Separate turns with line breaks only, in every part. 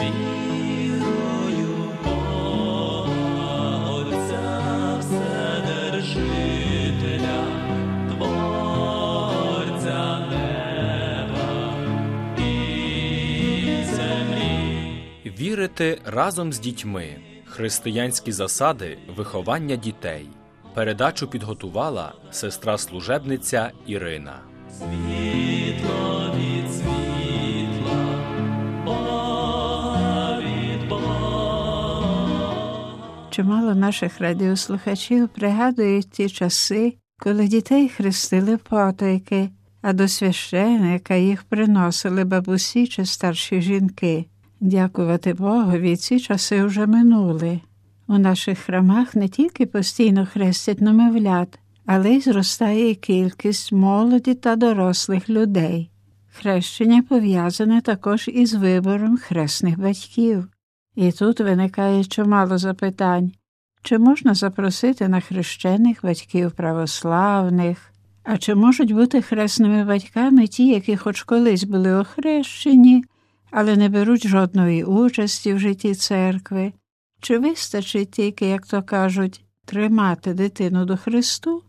Вірую Бога, Отця Вседержителя, Творця неба і землі.
Вірити разом з дітьми. Християнські засади виховання дітей. Передачу підготувала сестра служебниця Ірина.
Чимало наших радіослухачів пригадують ті часи, коли дітей хрестили потайки, а до священика їх приносили бабусі чи старші жінки. Дякувати Богові, ці часи вже минули. У наших храмах не тільки постійно хрестять немовлят, але й зростає кількість молоді та дорослих людей. Хрещення пов'язане також із вибором хресних батьків. І тут виникає чимало запитань, чи можна запросити на хрещених батьків православних, а чи можуть бути хресними батьками ті, які хоч колись були охрещені, але не беруть жодної участі в житті церкви, чи вистачить тільки, як то кажуть, тримати дитину до Христу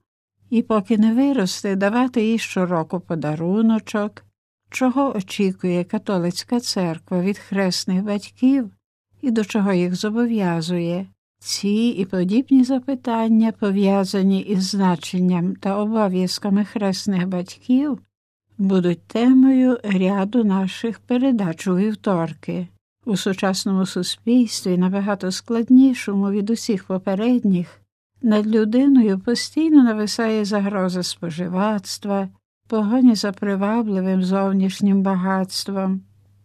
і поки не виросте, давати їй щороку подаруночок, чого очікує католицька церква від хресних батьків і до чого їх зобов'язує. Ці і подібні запитання, пов'язані із значенням та обов'язками хресних батьків, будуть темою ряду наших передач у вівторки. У сучасному суспільстві, набагато складнішому від усіх попередніх, над людиною постійно нависає загроза споживацтва, погоні за привабливим зовнішнім багатством,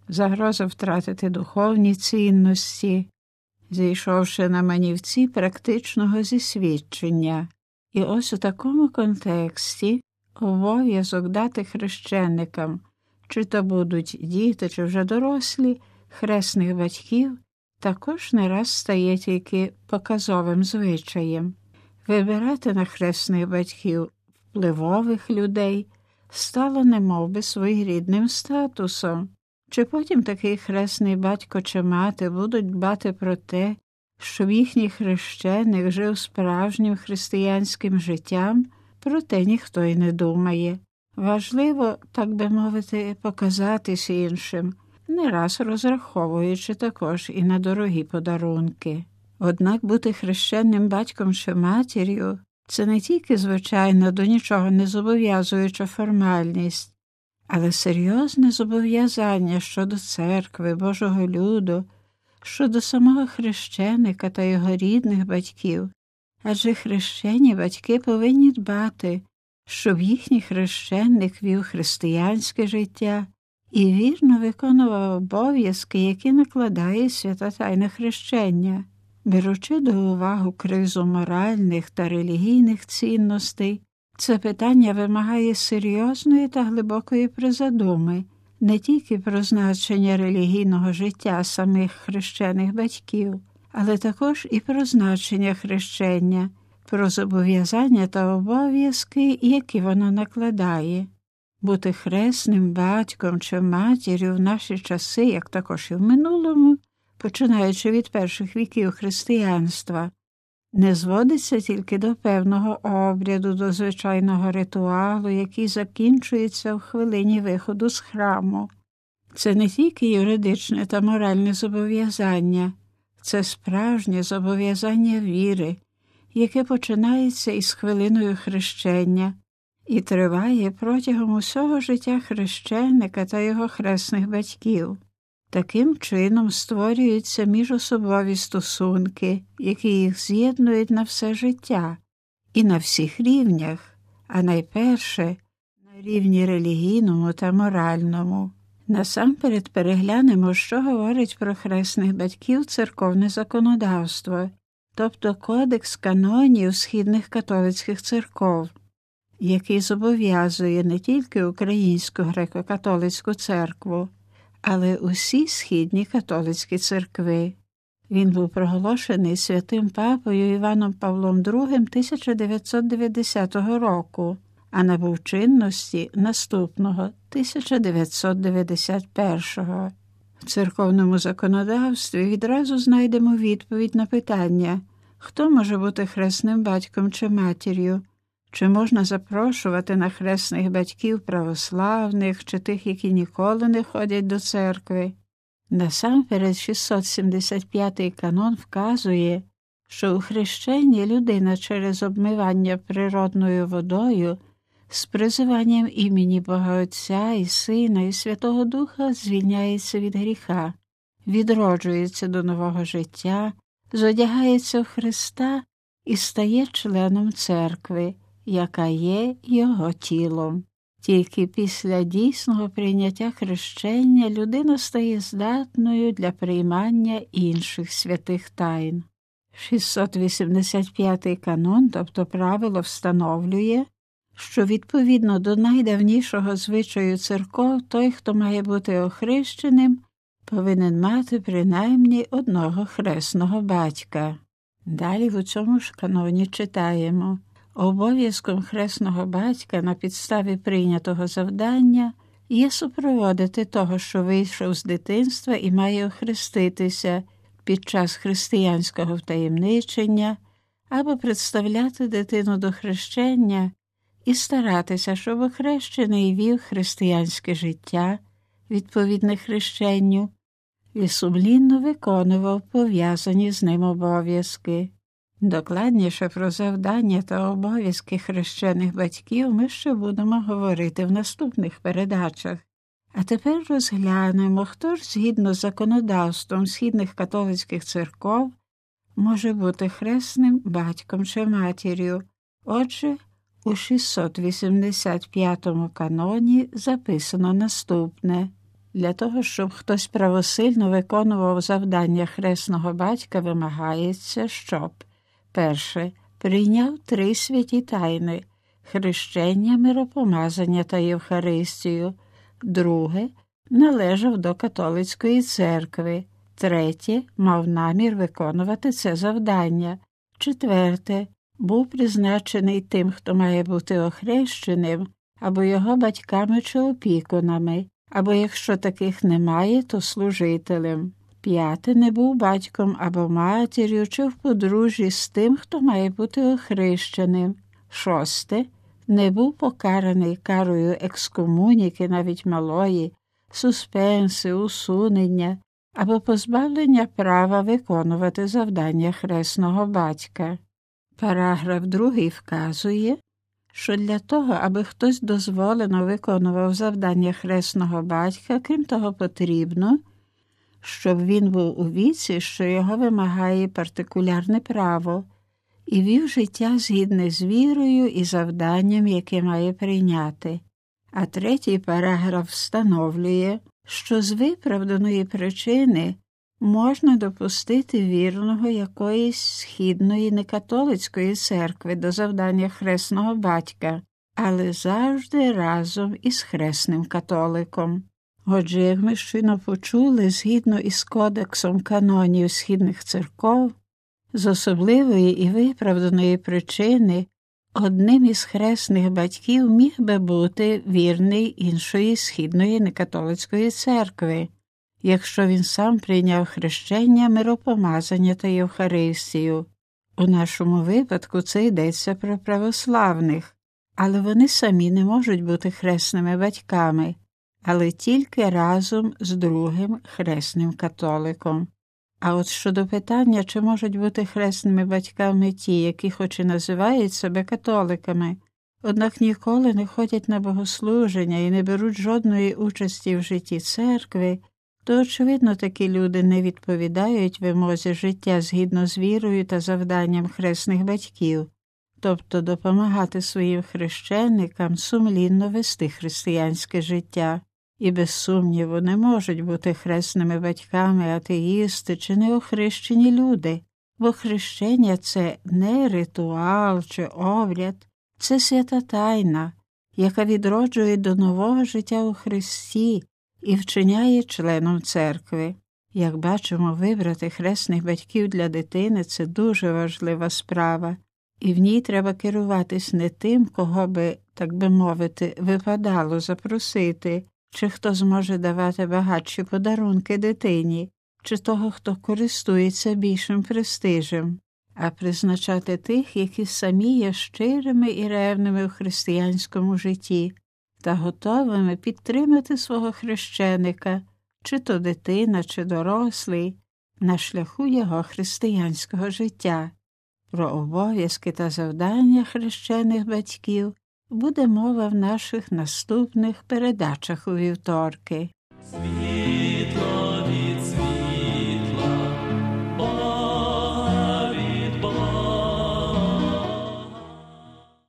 загроза втратити духовні цінності, зійшовши на манівці практичного зісвідчення. І ось у такому контексті обов'язок дати хрещеникам, чи то будуть діти, чи вже дорослі, хресних батьків, також не раз стає тільки показовим звичаєм. Вибирати на хресних батьків впливових людей стало немов би своєрідним статусом. Чи потім такий хресний батько чи мати будуть дбати про те, щоб їхній хрещеник жив справжнім християнським життям, про те ніхто й не думає. Важливо, так би мовити, показатись іншим, не раз розраховуючи також і на дорогі подарунки. Однак бути хрещенним батьком чи матір'ю це не тільки звичайна до нічого не зобов'язуюча формальність, але серйозне зобов'язання щодо церкви, Божого люду, щодо самого хрещеника та його рідних батьків, адже хрещені батьки повинні дбати, щоб їхній хрещеник вів християнське життя і вірно виконував обов'язки, які накладає свята тайна хрещення, беручи до уваги кризу моральних та релігійних цінностей. Це питання вимагає серйозної та глибокої призадуми не тільки про значення релігійного життя самих хрещених батьків, але також і про значення хрещення, про зобов'язання та обов'язки, які воно накладає. Бути хресним батьком чи матір'ю в наші часи, як також і в минулому, починаючи від перших віків християнства, не зводиться тільки до певного обряду, до звичайного ритуалу, який закінчується в хвилині виходу з храму. Це не тільки юридичне та моральне зобов'язання, це справжнє зобов'язання віри, яке починається із хвилиною хрещення і триває протягом усього життя хрещеника та його хресних батьків. Таким чином створюються міжособові стосунки, які їх з'єднують на все життя і на всіх рівнях, а найперше на рівні релігійному та моральному. Насамперед переглянемо, що говорить про хресних батьків церковне законодавство, тобто Кодекс канонів східних католицьких церков, який зобов'язує не тільки Українську греко-католицьку церкву, але усі східні католицькі церкви. Він був проголошений святим папою Іваном Павлом II 1990 року, а набув чинності наступного 1991-го. В церковному законодавстві відразу знайдемо відповідь на питання, хто може бути хресним батьком чи матір'ю, чи можна запрошувати на хресних батьків православних чи тих, які ніколи не ходять до церкви. Насамперед 675-й канон вказує, що у хрещенні людина через обмивання природною водою з призиванням імені Бога Отця і Сина і Святого Духа звільняється від гріха, відроджується до нового життя, зодягається в Христа і стає членом церкви, яка є Його тілом. Тільки після дійсного прийняття хрещення людина стає здатною для приймання інших святих тайн. 685 канон, тобто правило, встановлює, що відповідно до найдавнішого звичаю церков той, хто має бути охрещеним, повинен мати принаймні одного хресного батька. Далі в цьому ж каноні читаємо обов'язком хресного батька на підставі прийнятого завдання є супроводити того, що вийшов з дитинства і має охреститися під час християнського втаємничення або представляти дитину до хрещення і старатися, щоб охрещений вів християнське життя, відповідне хрещенню, і сумлінно виконував пов'язані з ним обов'язки. Докладніше про завдання та обов'язки хрещених батьків ми ще будемо говорити в наступних передачах. А тепер розглянемо, хто ж згідно з законодавством східних католицьких церков може бути хресним батьком чи матір'ю. Отже, у 685 каноні записано наступне для того, щоб хтось правосильно виконував завдання хресного батька, вимагається, щоб перше прийняв три святі тайни хрещення, миропомазання та Євхаристію, друге належав до католицької церкви, третє мав намір виконувати це завдання, четверте був призначений тим, хто має бути охрещеним, або його батьками чи опікунами, або якщо таких немає, то служителем. П'яте не був батьком або матір'ю чи в подружжі з тим, хто має бути охрещеним. Шосте не був покараний карою екскомуніки, навіть малої, суспенси, усунення або позбавлення права виконувати завдання хресного батька. Параграф другий вказує, що для того, аби хтось дозволено виконував завдання хресного батька, крім того, потрібно, щоб він був у віці, що його вимагає партикулярне право, і вів життя згідне з вірою і завданням, яке має прийняти. А третій параграф встановлює, що з виправданої причини можна допустити вірного якоїсь східної некатолицької церкви до завдання хресного батька, але завжди разом із хресним католиком. Отже, як ми щойно почули, згідно із кодексом канонів східних церков, з особливої і виправданої причини одним із хресних батьків міг би бути вірний іншої східної некатолицької церкви якщо він сам прийняв хрещення, миропомазання та Євхаристію. У нашому випадку це йдеться про православних, але вони самі не можуть бути хресними батьками, але тільки разом з другим хресним католиком. А от щодо питання, чи можуть бути хресними батьками ті, які хоч і називають себе католиками, однак ніколи не ходять на богослуження і не беруть жодної участі в житті церкви, то, очевидно, такі люди не відповідають вимозі життя згідно з вірою та завданням хресних батьків, тобто допомагати своїм хрещеникам сумлінно вести християнське життя, і, без сумніву, не можуть бути хресними батьками атеїсти чи неохрещені люди, бо хрещення це не ритуал чи обряд, це свята тайна, яка відроджує до нового життя у Христі і вчиняє членом церкви. Як бачимо, вибрати хресних батьків для дитини це дуже важлива справа, і в ній треба керуватись не тим, кого би, так би мовити, випадало запросити, чи хто зможе давати багатші подарунки дитині, чи того, хто користується більшим престижем, а призначати тих, які самі є щирими і ревними в християнському житті, та готовими підтримати свого хрещеника, чи то дитина, чи дорослий, на шляху його християнського життя. Про обов'язки та завдання хрещених батьків буде мова в наших наступних передачах у вівторки.